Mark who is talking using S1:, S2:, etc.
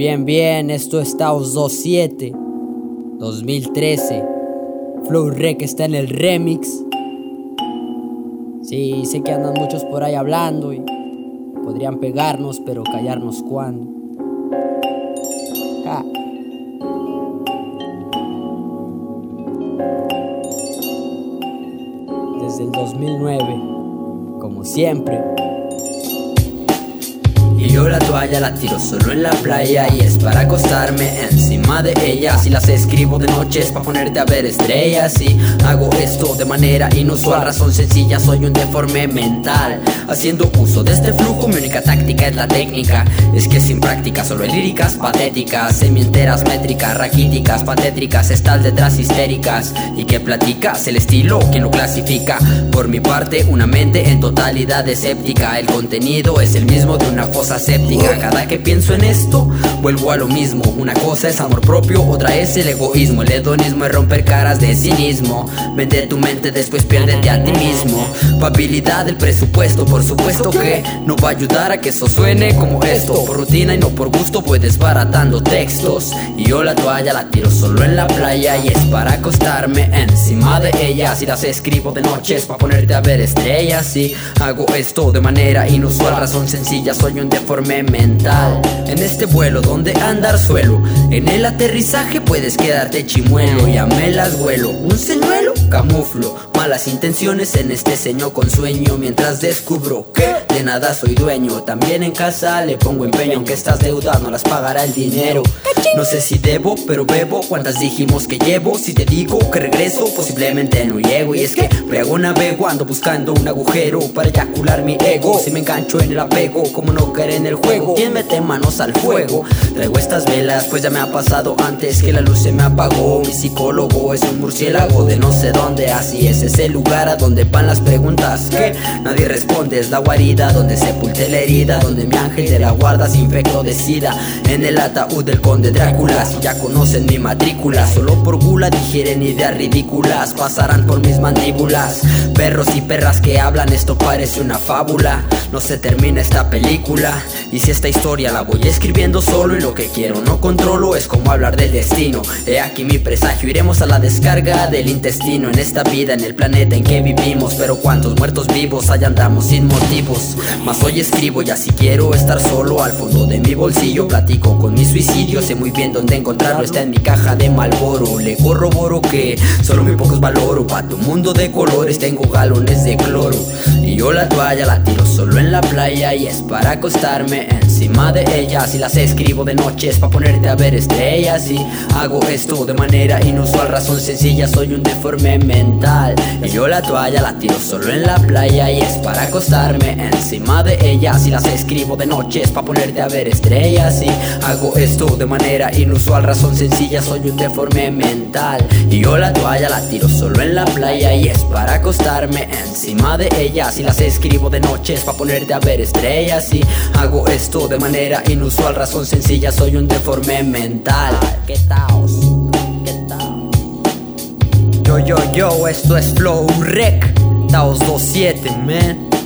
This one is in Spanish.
S1: Bien, bien, esto es Taos 27 2013 Flow Rec está en el remix Sí, sé que andan muchos por ahí hablando y podrían pegarnos, pero callarnos cuando. Desde el 2009, como siempre.
S2: Y yo la toalla la tiro solo en la playa y es para acostarme encima de ella. Si las escribo de noche es para ponerte a ver estrellas y hago esto de manera inusual. Razón sencilla, soy un deforme mental. Haciendo uso de este flujo, mi única táctica es la técnica. Es que sin práctica solo hay líricas patéticas, semienteras métricas, raquíticas, patétricas, estás detrás histéricas. ¿Y que platicas? El estilo, quien lo clasifica? Por mi parte, una mente en totalidad escéptica. El contenido es el mismo de una fosa Cada que pienso en esto, vuelvo a lo mismo. Una cosa es amor propio, otra es el egoísmo. El hedonismo es romper caras de cinismo. Vende tu mente, después piérdete a ti mismo. Pabilidad del presupuesto, por supuesto que no va a ayudar a que eso suene como esto. Por rutina y no por gusto, pues desbaratando textos. Y yo la toalla la tiro solo en la playa y es para acostarme encima de ella. Si las escribo de noche es para ponerte a ver estrellas. Y hago esto de manera inusual, razón sencilla, soy un deforme mental. En este vuelo donde andar suelo, en el aterrizaje puedes quedarte chimuelo. Ya me las vuelo, un señuelo, camuflo. Malas intenciones en este seño con sueño mientras descubro que de nada soy dueño. También en casa le pongo empeño, aunque estas deudas no las pagará el dinero. No sé si debo, pero bebo. ¿Cuántas dijimos que llevo? Si te digo que regreso, posiblemente no llego. Y es que brego navego, ando buscando un agujero para eyacular mi ego. Si me engancho en el apego, como no caer en el juego. ¿Quién mete manos al fuego? Traigo estas velas, pues ya me ha pasado antes que la luz se me apagó. Mi psicólogo es un murciélago de no sé dónde. Así es ese lugar a donde van las preguntas que nadie responde. Es la guarida donde sepulte la herida, donde mi ángel de la guarda se infectó de sida. En el ataúd del conde Drácula, ya conocen mi matrícula, solo por gula digieren ideas ridículas, pasarán por mis mandíbulas. Perros y perras que hablan, esto parece una fábula. No se termina esta película. Y si esta historia la voy escribiendo solo y lo que quiero no controlo, es como hablar del destino. He aquí mi presagio, iremos a la descarga del intestino en esta vida, en el planeta en que vivimos. Pero cuántos muertos vivos, allá andamos sin motivos. Mas hoy escribo y así quiero estar solo al fondo de mi bolsillo. Platico con mi suicidio, sé muy bien dónde encontrarlo. Está en mi caja de Malboro. Le corroboro que solo muy pocos valoro. Pa' tu mundo de colores tengo galones de cloro. Y yo la toalla la tiro solo en la playa y es para acostarme encima de ella. Si las escribo de noche es para ponerte a ver estrellas. Y hago esto de manera inusual, razón sencilla, soy un deforme mental. Y yo la toalla la tiro solo en la playa y es para acostarme encima de ella. Si las escribo de noche es para ponerte a ver estrellas. Y hago esto de manera inusual, razón sencilla, soy un deforme mental. Y yo la toalla la tiro solo en la playa y es para acostarme encima de ella. Si las escribo de noche es para ponerte a ver estrellas. Y hago esto de manera inusual, razón sencilla, soy un deforme mental.
S1: ¿Qué taos?
S2: Yo, yo, yo, esto es Flow Rec, Taos 27, man.